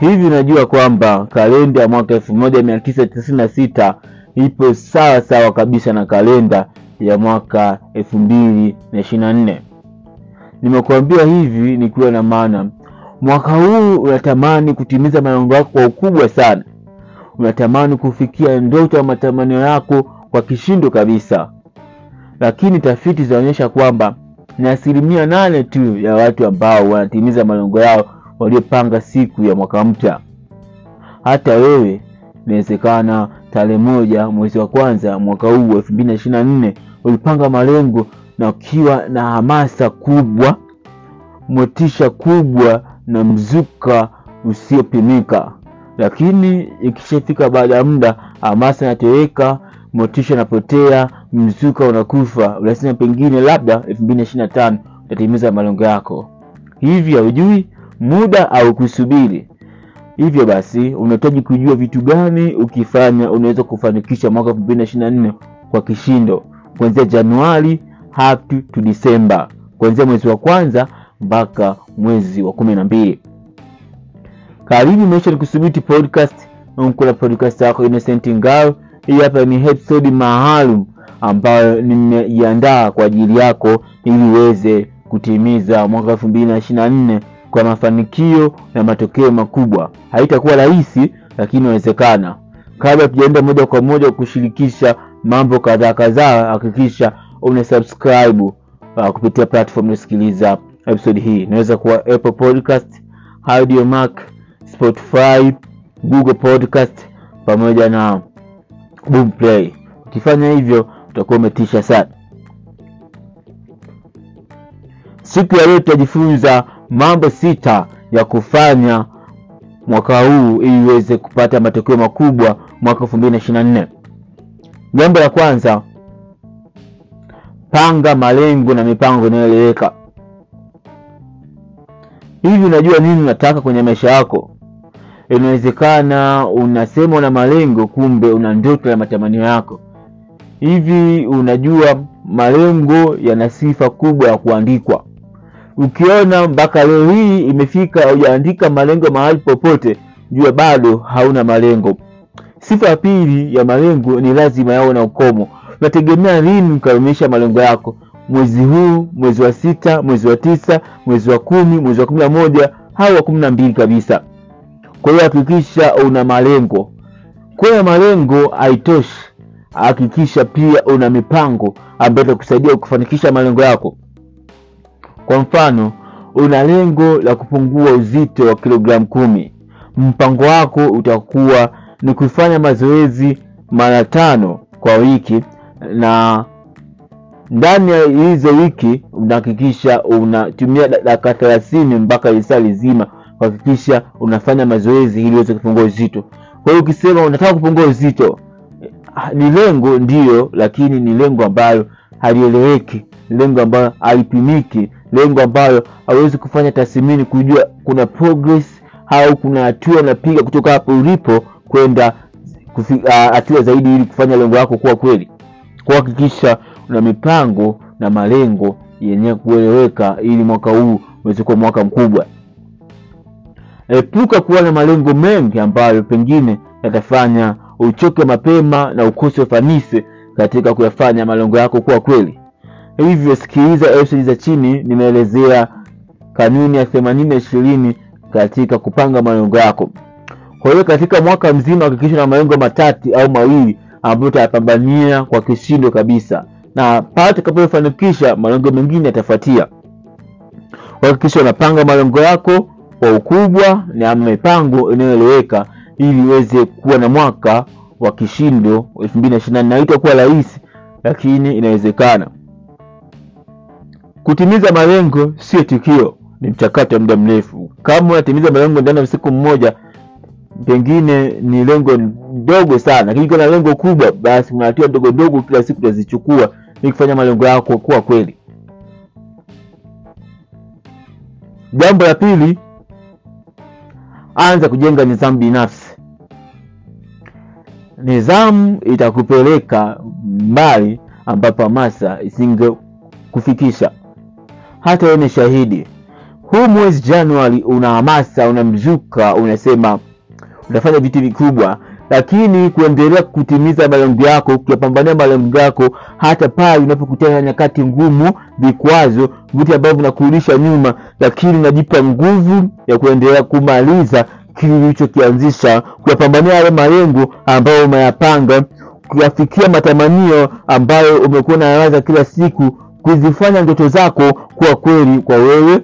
Hivi unajua kwamba kalenda ya mwaka elfu moja mia tisa tisini na sita ipo sawa sawa kabisa na kalenda ya mwaka elfu mbili na ishirini na nne. Nimekuambia hivi nikiwa na maana. Mwaka huu unatamani kutimiza malengo yako kwa ukubwa sana, unatamani kufikia ndoto ya matamanio yako kwa kishindo kabisa, lakini tafiti zinaonyesha kwamba ni asilimia nane tu ya watu ambao wanatimiza malengo yao waliopanga siku ya mwaka mpya. Hata wewe inawezekana tarehe moja mwezi wa kwanza mwaka huu elfu mbili na ishirini na nne ulipanga malengo na ukiwa na hamasa kubwa, motisha kubwa na mzuka usiopimika, lakini ikishafika baada ya muda hamasa inatoweka, motisha inapotea, mzuka unakufa. Unasema pengine labda elfu mbili na ishirini na tano utatimiza malengo yako. Hivi haujui muda au kusubiri. Hivyo basi unahitaji kujua vitu gani ukifanya unaweza kufanikisha mwaka 2024 kwa kishindo, kuanzia Januari hadi to Disemba, kuanzia mwezi wa kwanza mpaka mwezi wa kumi na mbili. Karibu Mission Kusubiti Podcast, mkula podcast yako Innocent Ngao. Hii hapa ni episode maalum ambayo nimeiandaa kwa ajili yako ili uweze kutimiza mwaka 2024 kwa mafanikio na matokeo makubwa. Haitakuwa rahisi, lakini inawezekana. Kabla tujaenda moja kwa moja kushirikisha mambo kadhaa kadhaa, hakikisha una subscribe uh, kupitia platform unasikiliza episode hii. Inaweza kuwa Apple Podcast, Audiomack, Spotify, Google Podcast pamoja na Boomplay. Ukifanya hivyo utakuwa umetisha sana. Siku ya leo tutajifunza mambo sita ya kufanya mwaka huu ili uweze kupata matokeo makubwa mwaka elfu mbili na ishirini na nne. Jambo la kwanza, panga malengo na mipango inayoeleweka. Hivi unajua nini unataka kwenye maisha yako? Inawezekana unasema una malengo, kumbe una ndoto ya matamanio yako. Hivi unajua malengo yana sifa kubwa ya kuandikwa. Ukiona mpaka leo hii imefika ujaandika malengo mahali popote, jua bado hauna malengo. Sifa ya pili ya malengo ni lazima yawe na ukomo. Unategemea lini ukamilisha malengo yako? Mwezi huu, mwezi wa sita, mwezi wa tisa, mwezi wa kumi, mwezi wa kumi na moja au wa kumi na mbili kabisa. Kwa hiyo hakikisha una malengo. Kuwa malengo haitoshi, hakikisha pia una mipango ambayo itakusaidia kufanikisha malengo yako. Kwa mfano, una lengo la kupungua uzito wa kilogramu kumi. Mpango wako utakuwa ni kufanya mazoezi mara tano kwa wiki, na ndani ya hizo wiki unahakikisha unatumia dakika thelathini mpaka lisaa lizima kuhakikisha unafanya mazoezi ili uweze kupungua uzito. Kwa hiyo ukisema unataka kupungua uzito, ni lengo ndiyo, lakini ni lengo ambalo halieleweki, lengo ambalo halipimiki, lengo ambayo hawezi kufanya tathmini kujua kuna progress au kuna hatua napiga kutoka hapo ulipo kwenda hatua uh, zaidi ili kufanya lengo lako kuwa kweli. Kuhakikisha una mipango na malengo yenye kueleweka ili mwaka huu uweze kuwa mwaka mkubwa. Epuka kuwa na malengo mengi ambayo pengine yatafanya uchoke mapema na ukose ufanisi katika kuyafanya malengo yako kuwa kweli. Hivyo sikiliza episodi za chini, nimeelezea kanuni ya themanini na ishirini katika kupanga malengo yako. Kwa hiyo katika mwaka mzima hakikisha na malengo matatu au mawili ambayo utayapambania kwa kishindo kabisa, na pale utakapofanikisha malengo mengine yatafuatia. Hakikisha unapanga malengo yako kwa ukubwa na mipango inayoeleweka ili uweze kuwa na mwaka wa kishindo elfu mbili na ishirini na nne. Haitakuwa rahisi, lakini inawezekana. Kutimiza malengo sio tukio, ni mchakato wa muda mrefu. Kama unatimiza malengo ndani ya siku mmoja, pengine ni lengo ndogo sana, lakini ukiwa lengo kubwa, basi kuna hatua ndogo ndogo kila siku utazichukua ili kufanya malengo yako kuwa kweli. Jambo la pili, anza kujenga nidhamu binafsi. Nidhamu itakupeleka mbali ambapo hamasa isinge kufikisha. Hata wewe ni shahidi. huu mwezi Januari una hamasa, unamzuka, unasema utafanya vitu vikubwa, lakini kuendelea kutimiza malengo yako, kuyapambania malengo yako, hata pale unapokutana na nyakati ngumu, vikwazo, vitu ambavyo vinakurudisha nyuma, lakini unajipa nguvu ya kuendelea kumaliza kile ulichokianzisha, kuyapambania yale malengo ambayo umeyapanga, kuyafikia matamanio ambayo umekuwa unayawaza kila siku, kuzifanya ndoto zako kuwa kweli kwa wewe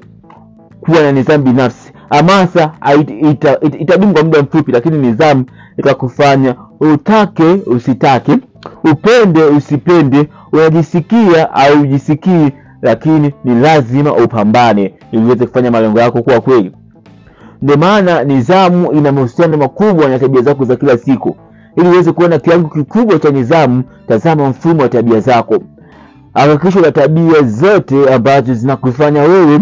kuwa na nidhamu binafsi. Hamasa itadumu ita- ita- kwa muda mfupi, lakini nidhamu itakufanya utake usitake, upende usipende, unajisikia au ujisikii, lakini ni lazima upambane ili uweze kufanya malengo yako kuwa kweli. Ndio maana nidhamu ina mahusiano makubwa na tabia zako za kila siku. Ili uweze kuona kiwango kikubwa cha nidhamu, tazama mfumo wa tabia zako. Hakikisha na tabia zote ambazo zinakufanya wewe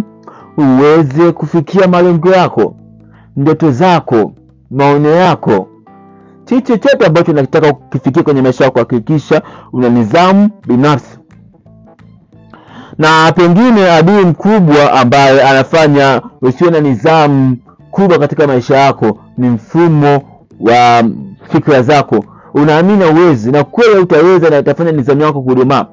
uweze kufikia malengo yako, ndoto zako, maono yako, kitu chochote ambacho unakitaka kukifikia kwenye maisha yako. Hakikisha una nidhamu binafsi. Na pengine adui mkubwa ambaye anafanya usiwe na nidhamu kubwa katika maisha yako ni mfumo wa fikra zako. Unaamini uwezi, na kweli utaweza, na itafanya nidhamu yako kudumaa.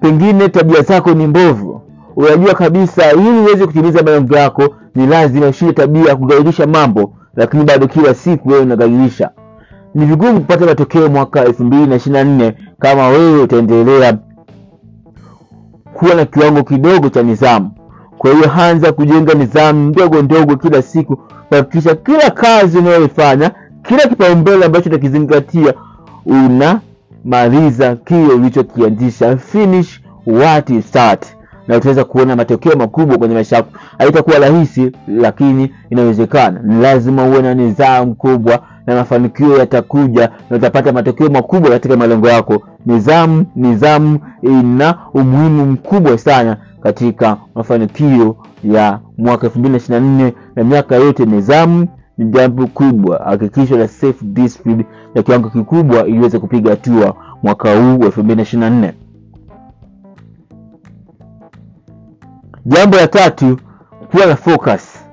Pengine tabia zako ni mbovu, unajua kabisa ili uweze kutimiza malengo yako ni lazima ushinde tabia ya kugairisha mambo, lakini bado kila siku wewe unagairisha. Ni vigumu kupata matokeo mwaka elfu mbili na ishirini na nne kama wewe utaendelea kuwa na kiwango kidogo cha nidhamu. Kwa hiyo anza kujenga nidhamu ndogo ndogo kila siku, kuhakikisha kila kazi unayoifanya, kila kipaumbele ambacho utakizingatia, unamaliza kile ulichokianzisha, finish what you start, na utaweza kuona matokeo makubwa kwenye maisha yako. Haitakuwa rahisi, lakini inawezekana. Ni lazima uwe na nidhamu kubwa, na mafanikio yatakuja, na utapata matokeo makubwa katika malengo yako. Nidhamu, nidhamu ina umuhimu mkubwa sana katika mafanikio ya mwaka elfu mbili na ishirini na nne na miaka yote. Nidhamu ni jambo kubwa. Hakikisho la self discipline ya kiwango kikubwa ili kupiga hatua mwaka huu elfu mbili na ishirini na nne. Jambo la tatu, kuwa na focus.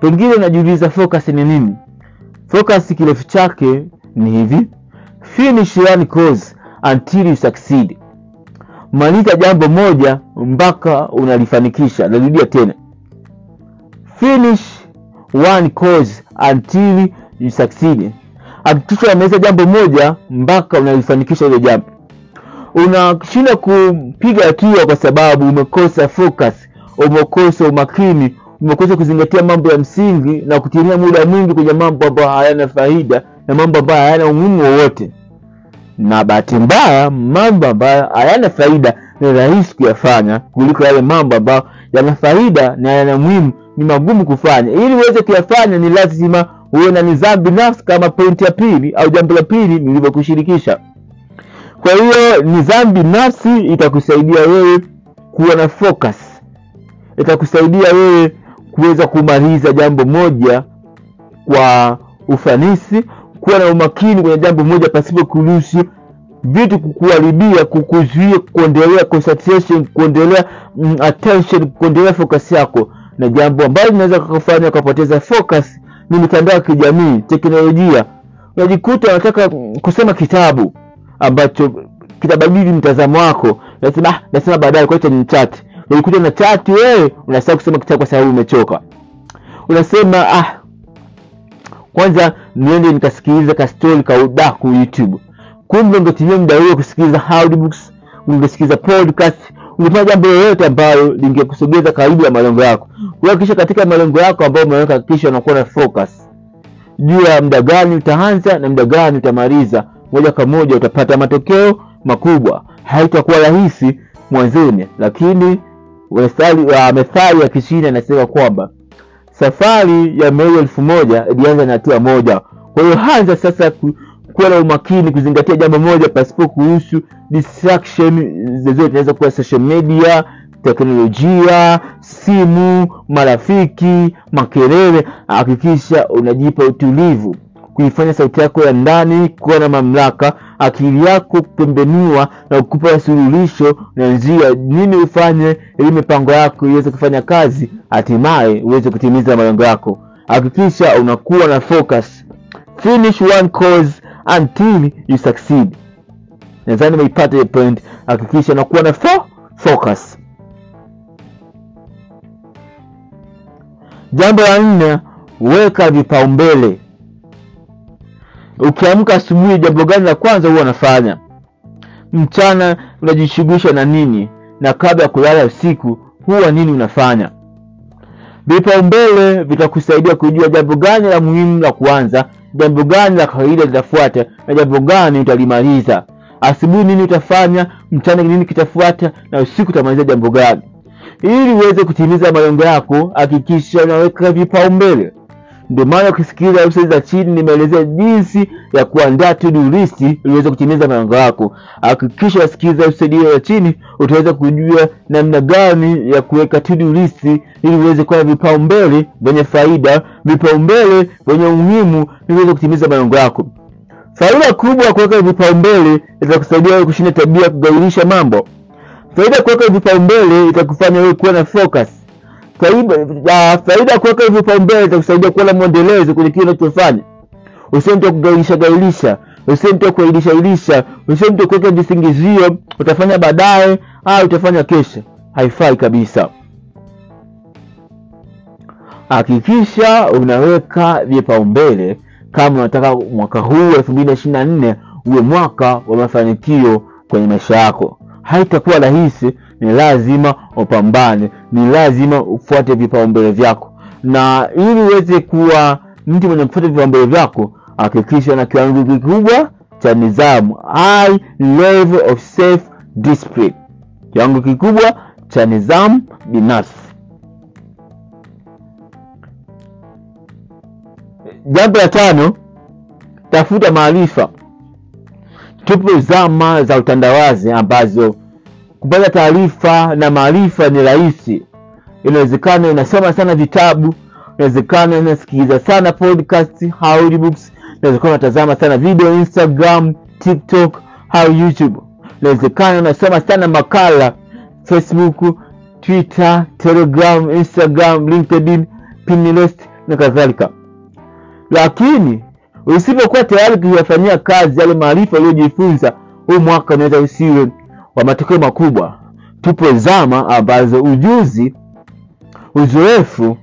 Pengine unajiuliza focus ni nini? Focus kirefu chake ni hivi: finish one course until you succeed. Maliza jambo moja mpaka unalifanikisha. Narudia tena, finish one cause until you succeed. Hakikisha unamaliza jambo moja mpaka unalifanikisha hilo jambo. Unashinda kupiga hatua kwa sababu umekosa focus, umekosa umakini, umekosa kuzingatia mambo ya msingi na kutumia muda mwingi kwenye mambo ambayo hayana faida na mambo ambayo hayana umuhimu wowote. Na bahati mbaya, mambo ambayo hayana faida ni rahisi kuyafanya kuliko yale mambo ambayo yana faida na yana muhimu, ni magumu kufanya. Ili uweze kuyafanya, ni lazima uwe na nidhamu binafsi, kama pointi ya pili au jambo la pili nilivyokushirikisha. Kwa hiyo nidhamu binafsi itakusaidia wewe kuwa na focus, itakusaidia wewe kuweza kumaliza jambo moja kwa ufanisi, kuwa na umakini kwenye jambo moja pasipo kuruhusu vitu kukuharibia, kukuzuia kuendelea concentration, kuendelea mm, attention, kuendelea focus yako. Na jambo ambalo linaweza kukufanya ukapoteza focus ni mitandao ya kijamii, teknolojia. Unajikuta unataka kusoma kitabu ambacho kitabadili mtazamo wako, nasema ah, nasema baadaye, kwa ni chat. Unajikuta na chat wewe, unasahau kusoma kitabu kwa sababu umechoka. Unasema ah, kwanza niende nikasikiliza ka story ka udaku YouTube. Kumbe ungetumia muda huo kusikiliza audiobooks, ungesikiliza podcast, ungefanya jambo lolote ambalo lingekusogeza karibu ya malengo yako. Kuhakikisha katika malengo yako ambayo umeweka, hakikisha unakuwa na focus juu ya muda gani utaanza na muda gani utamaliza. Moja kwa moja utapata matokeo makubwa. Haitakuwa rahisi mwanzoni, lakini methali ya Kichina inasema kwamba safari ya mei elfu moja ilianza na hatua moja. Kwa hiyo anza sasa kuwa na umakini, kuzingatia jambo moja pasipo kuhusu distraction zozote. Inaweza kuwa social media, teknolojia, simu, marafiki, makelele. Hakikisha unajipa utulivu, kuifanya sauti yako ya ndani kuwa na mamlaka. akili yako kupembeniwa na kukupa suluhisho na njia nini ufanye ili mipango yako iweze kufanya kazi hatimaye uweze kutimiza malengo yako hakikisha unakuwa na focus finish one cause until you succeed nadhani umeipata point hakikisha unakuwa na fo focus jambo la nne weka vipaumbele. Ukiamka asubuhi jambo gani la kwanza huwa unafanya? Mchana unajishughulisha na nini? Na kabla ya kulala usiku huwa nini unafanya? Vipaumbele vitakusaidia kujua jambo gani la muhimu la kuanza jambo gani la kawaida litafuata na jambo gani utalimaliza. Asubuhi nini utafanya mchana nini kitafuata na usiku utamaliza jambo gani ili uweze kutimiza malengo yako hakikisha unaweka vipaumbele. Ndio maana ukisikiliza episode za chini nimeelezea jinsi ya kuandaa to-do list ili uweze kutimiza malengo yako. Hakikisha unasikiliza episode hiyo ya chini utaweza kujua namna gani ya kuweka to-do list ili uweze kuwa na vipaumbele vyenye faida vipaumbele vyenye umuhimu ili uweze kutimiza malengo yako. Faida kubwa ya kuweka vipaumbele itakusaidia kushinda tabia ya kugairisha mambo faida kuweka vipaumbele itakufanya wewe kuwa na focus. Faida ya kuweka vipaumbele itakusaidia kuwa na mwendelezo kwenye kile unachofanya. Usiwe mtu wa kugailisha gailisha, usiwe mtu wa kuailisha ilisha usiwe mtu wa kuweka visingizio utafanya baadaye au utafanya kesho. Haifai kabisa. Hakikisha unaweka vipaumbele kama unataka mwaka huu elfu mbili na ishiri na nne uwe mwaka wa mafanikio kwenye maisha yako haitakuwa rahisi. Ni lazima upambane. Ni lazima ufuate vipaumbele vyako. Na ili uweze kuwa mtu mwenye kufuata vipaumbele vyako hakikisha na kiwango kikubwa cha nidhamu level of self discipline. Kiwango kikubwa cha nidhamu binafsi. Jambo la tano tafuta maarifa tupo zama za utandawazi ambazo kupata taarifa na maarifa ni rahisi. Inawezekana unasoma sana vitabu inawezekana unasikiliza sana podcast audiobooks inawezekana unatazama sana video instagram tiktok au youtube. Inawezekana unasoma sana makala facebook twitter telegram instagram linkedin pinterest na kadhalika. Lakini usipokuwa tayari kuyafanyia kazi yale maarifa uliyojifunza huu mwaka unaweza usiwe wa matokeo makubwa. Tupo zama ambazo ujuzi uzoefu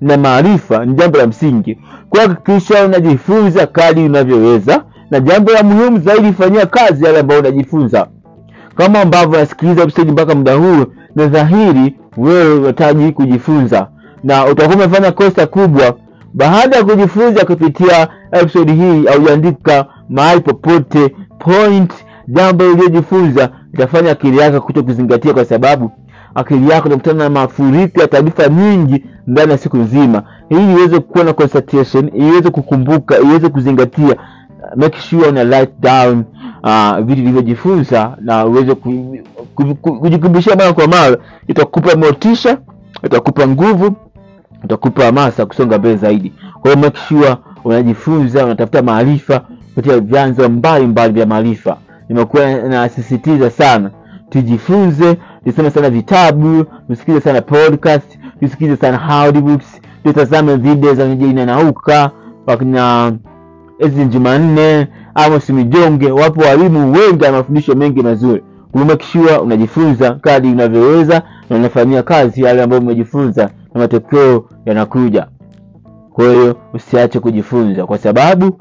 na maarifa ni jambo la msingi. Kuhakikisha unajifunza kadi unavyoweza na jambo la muhimu zaidi fanyia kazi yale ambayo unajifunza. Kama ambavyo nasikiliza episode mpaka muda huu na dhahiri wewe unahitaji kujifunza na utakuwa umefanya kosa kubwa baada ya kujifunza kupitia episodi hii aujaandika mahali popote point jambo uliojifunza itafanya akili yako kuto kuzingatia kwa sababu akili yako inakutana na mafuriko ya taarifa nyingi ndani ya siku nzima. Ili iweze kuwa na concentration iweze kukumbuka iweze kuzingatia make sure una write down uh, vitu na uweze ku- ku- ku- kujikumbushia mara kwa mara itakupa motisha itakupa nguvu itakupa hamasa kusonga mbele zaidi. Kwa hiyo make sure unajifunza unatafuta maarifa kupitia vyanzo mbalimbali vya maarifa. Nimekuwa nasisitiza sana tujifunze tusome sana vitabu tusikize sana podcast tusikize sana audiobooks tutazame video za Nauka wakina Ezi Jumanne Amos Mijonge. Wapo walimu wengi na mafundisho mengi mazuri. Make unajifunza kadi unavyoweza na unafanyia kazi yale ambayo umejifunza na matokeo yanakuja. Kwa hiyo usiache kujifunza kwa sababu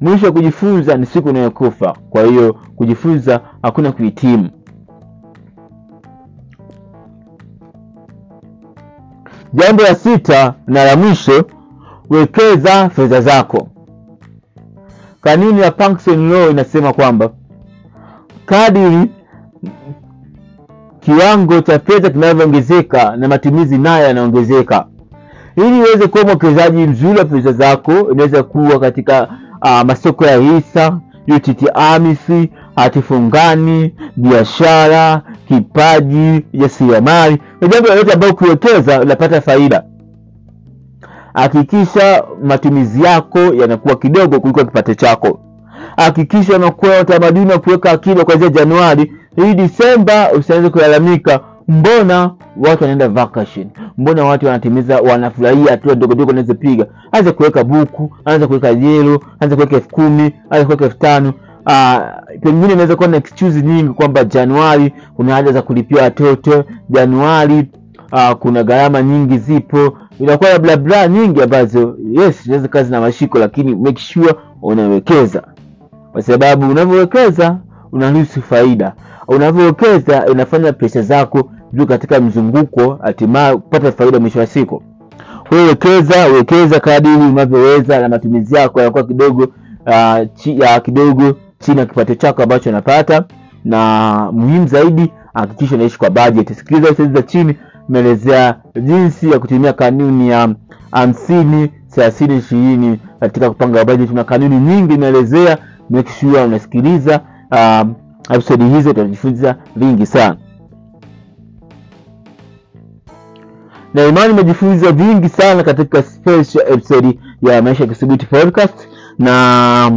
mwisho wa kujifunza ni siku unayokufa kwa hiyo kujifunza hakuna kuhitimu. Jambo la sita na la mwisho wekeza fedha zako. Kanuni ya inasema kwamba kadiri kiwango cha fedha kinavyoongezeka na matumizi nayo yanaongezeka. Ili uweze kuwa mwekezaji mzuri wa fedha zako inaweza kuwa katika uh, masoko ya hisa UTT AMIS hati biashara kipaji jasiriamali na jambo lolote ambayo ukiwekeza unapata faida. Hakikisha matumizi yako yanakuwa kidogo kuliko kipato chako. Hakikisha unakuwa utamaduni wa kuweka akiba kuanzia Januari ili Disemba usianze kulalamika, mbona watu wanaenda vacation, mbona watu wanatimiza wanafurahia hatua ndogo wanazopiga. Anza kuweka buku, anza kuweka jelo, anza kuweka elfu kumi, anza kuweka elfu tano. Uh, pengine inaweza kuwa na excuse nyingi kwamba Januari kuna ada za kulipia watoto, Januari uh, kuna gharama nyingi zipo, inakuwa na bla bla nyingi ambazo yes inaweza kazi na mashiko, lakini make sure unawekeza, kwa sababu unavyowekeza unaruhusu faida, unavyowekeza inafanya pesa zako juu katika mzunguko, hatimaye kupata faida mwisho wa siku. Wewe wekeza, wekeza kadiri unavyoweza, na matumizi yako yanakuwa kidogo uh, chi, uh, kidogo chini ya kipato chako ambacho unapata, na muhimu zaidi hakikisha unaishi kwa budget. Sikiliza sehemu za chini, imeelezea jinsi ya kutumia kanuni ya hamsini thelathini ishirini katika kupanga bajeti. Tuna kanuni nyingi imeelezea, make sure unasikiliza um, episodi hizo, utajifunza vingi sana. Na imani umejifunza vingi sana katika special episode ya Maisha ya Kisubuti podcast, na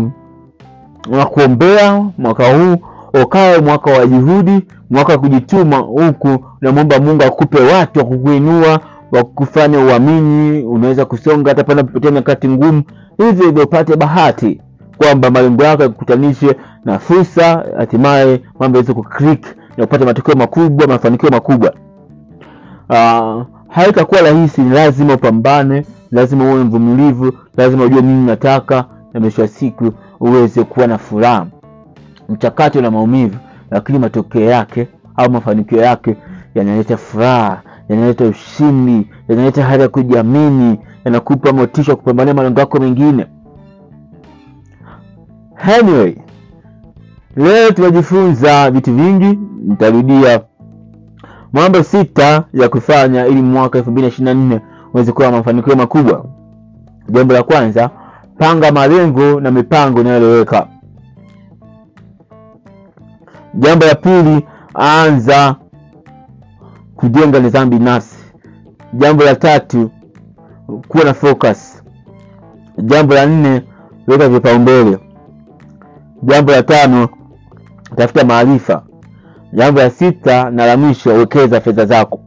nakuombea mwaka huu ukawe mwaka wa juhudi, mwaka wa kujituma, huku namwomba Mungu akupe watu wa kukuinua, wakufanya uamini unaweza kusonga hata panapopitia nyakati ngumu, hivyo hivyo upate bahati kwamba malengo yako yakukutanishe na fursa, hatimaye mambo yaweze kuclick na kupata matokeo makubwa, mafanikio makubwa. Uh, haitakuwa rahisi, lazima upambane, lazima uwe mvumilivu, lazima ujue nini unataka, na mwisho wa siku uweze kuwa na furaha. Mchakato na maumivu, lakini matokeo yake au mafanikio yake yanaleta furaha, yanaleta ushindi, yanaleta hali ya kujiamini, yanakupa motisha kupambania malengo yako mengine. Anyway, leo tumejifunza vitu vingi, nitarudia mambo sita ya kufanya ili mwaka elfu mbili na ishirini na nne uweze kuwa mafanikio makubwa. Jambo la kwanza, panga malengo na mipango inayoeleweka. Jambo la pili, anza kujenga nidhamu binafsi. Jambo la tatu, kuwa na focus. Jambo la nne, weka vipaumbele. Jambo la tano, tafuta maarifa. Jambo la sita na la mwisho, wekeza fedha zako.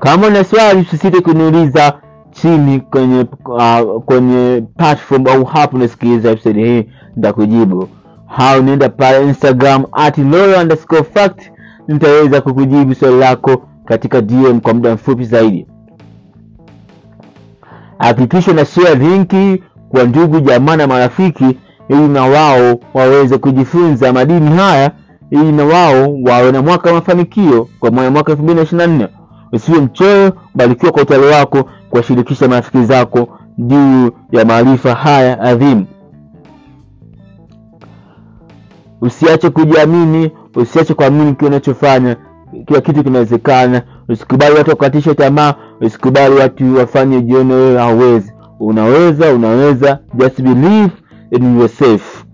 Kama una swali usisite kuniuliza chini kwenye uh, kwenye platform au hapo unasikiliza episode hii, nitakujibu. Au nienda pale Instagram at fact, nitaweza kukujibu swali lako katika DM kwa muda mfupi zaidi. Hakikisha na share linki kwa ndugu jamaa na marafiki, ili na wao waweze kujifunza madini haya ili na wao wawe na mwaka wa mafanikio kwa mwaka ishirini na nne. Usiwe mchoyo, barikiwa kwa utalo wako kuwashirikisha marafiki zako juu ya maarifa haya adhimu. Usiache kujiamini, usiache kuamini kile unachofanya. Kila kitu kinawezekana. Usikubali watu wakatishe tamaa, usikubali watu wafanye jione wewe hauwezi. Unaweza, unaweza. Just believe in yourself.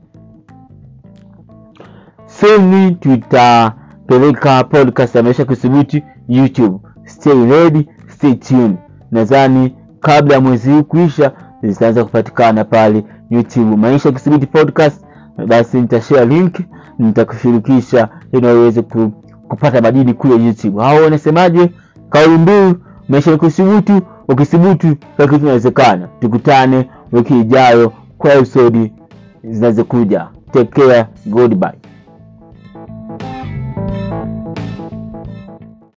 Soon tutapeleka podcast ya Maisha Kisubuti YouTube. Stay ready, stay tuned. Nadhani kabla ya mwezi huu kuisha zitaanza kupatikana pale YouTube Maisha Kisubuti podcast. Basi nitashare link, nitakushirikisha ili uweze ku, kupata madini kule YouTube. Hao wanasemaje? Kauli mbiu Maisha Kisubuti, ukisubutu kila kitu inawezekana. Tukutane wiki ijayo kwa episodi zinazokuja. Take care, goodbye.